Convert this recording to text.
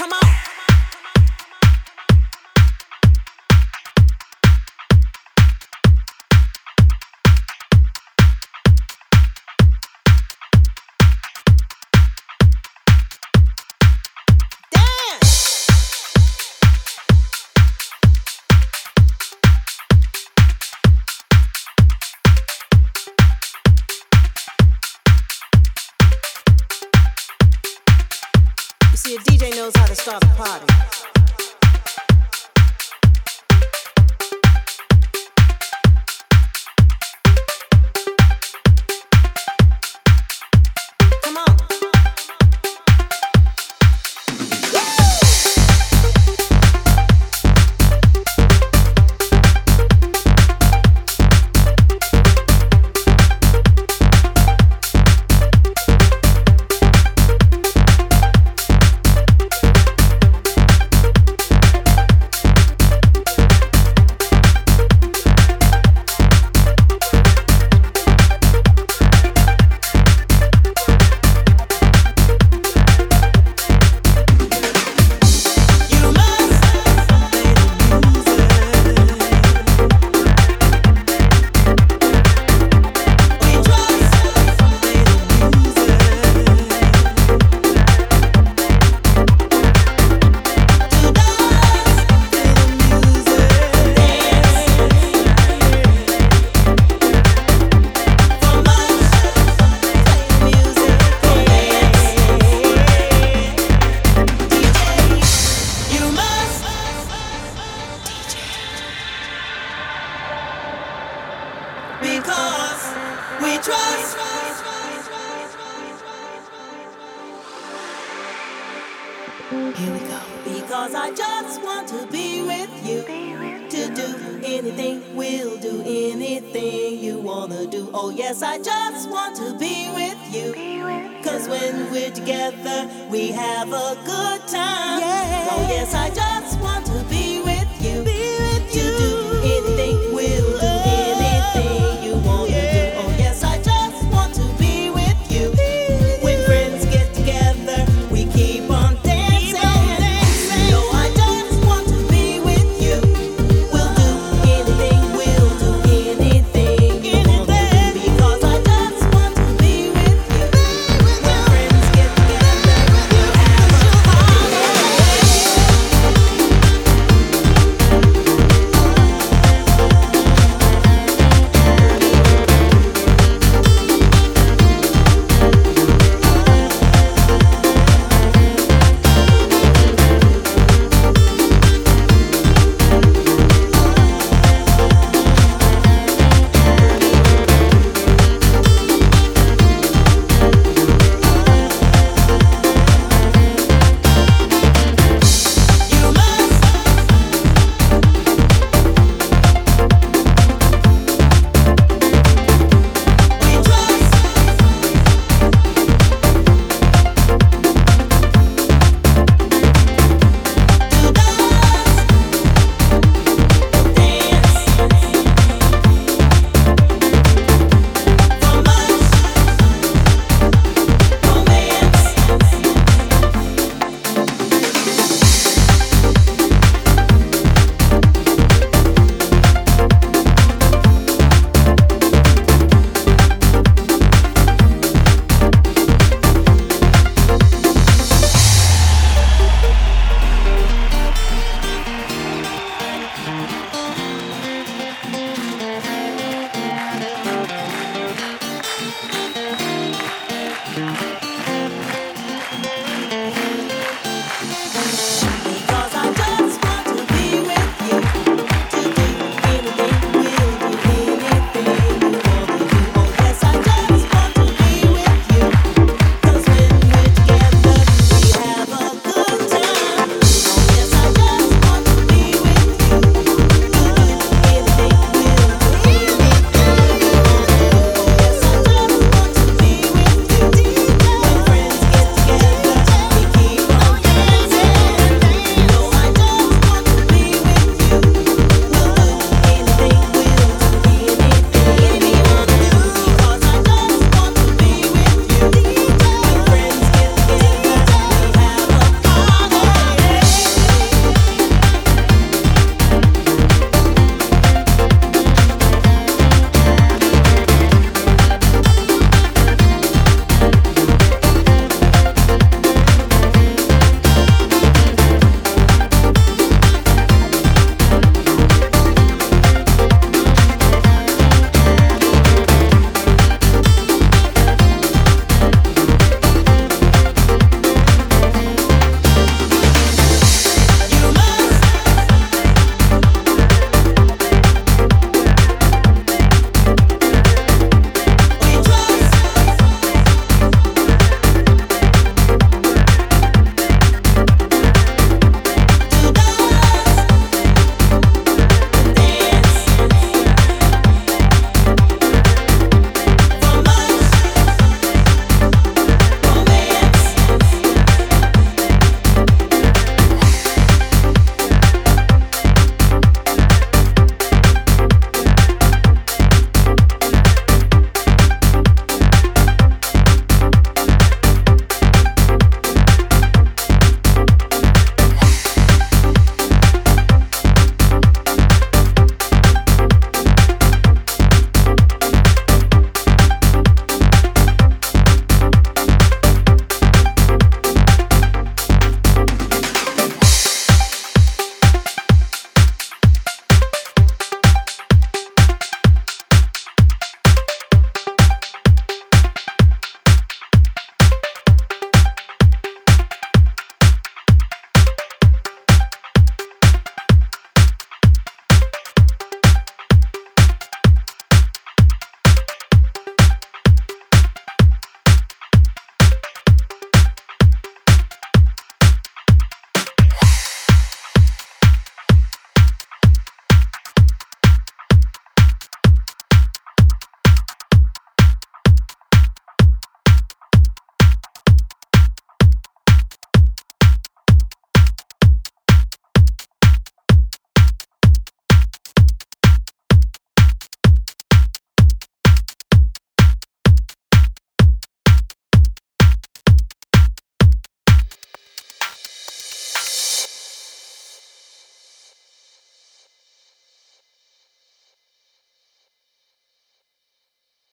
Come on. knows how to start a party. Here we go. Because I just want to be with you. Be with to you. do anything, we'll do anything you wanna do. Oh, yes, I just want to be with you. Be with Cause you. when we're together, we have a good time. Yeah. Oh, yes, I just want to be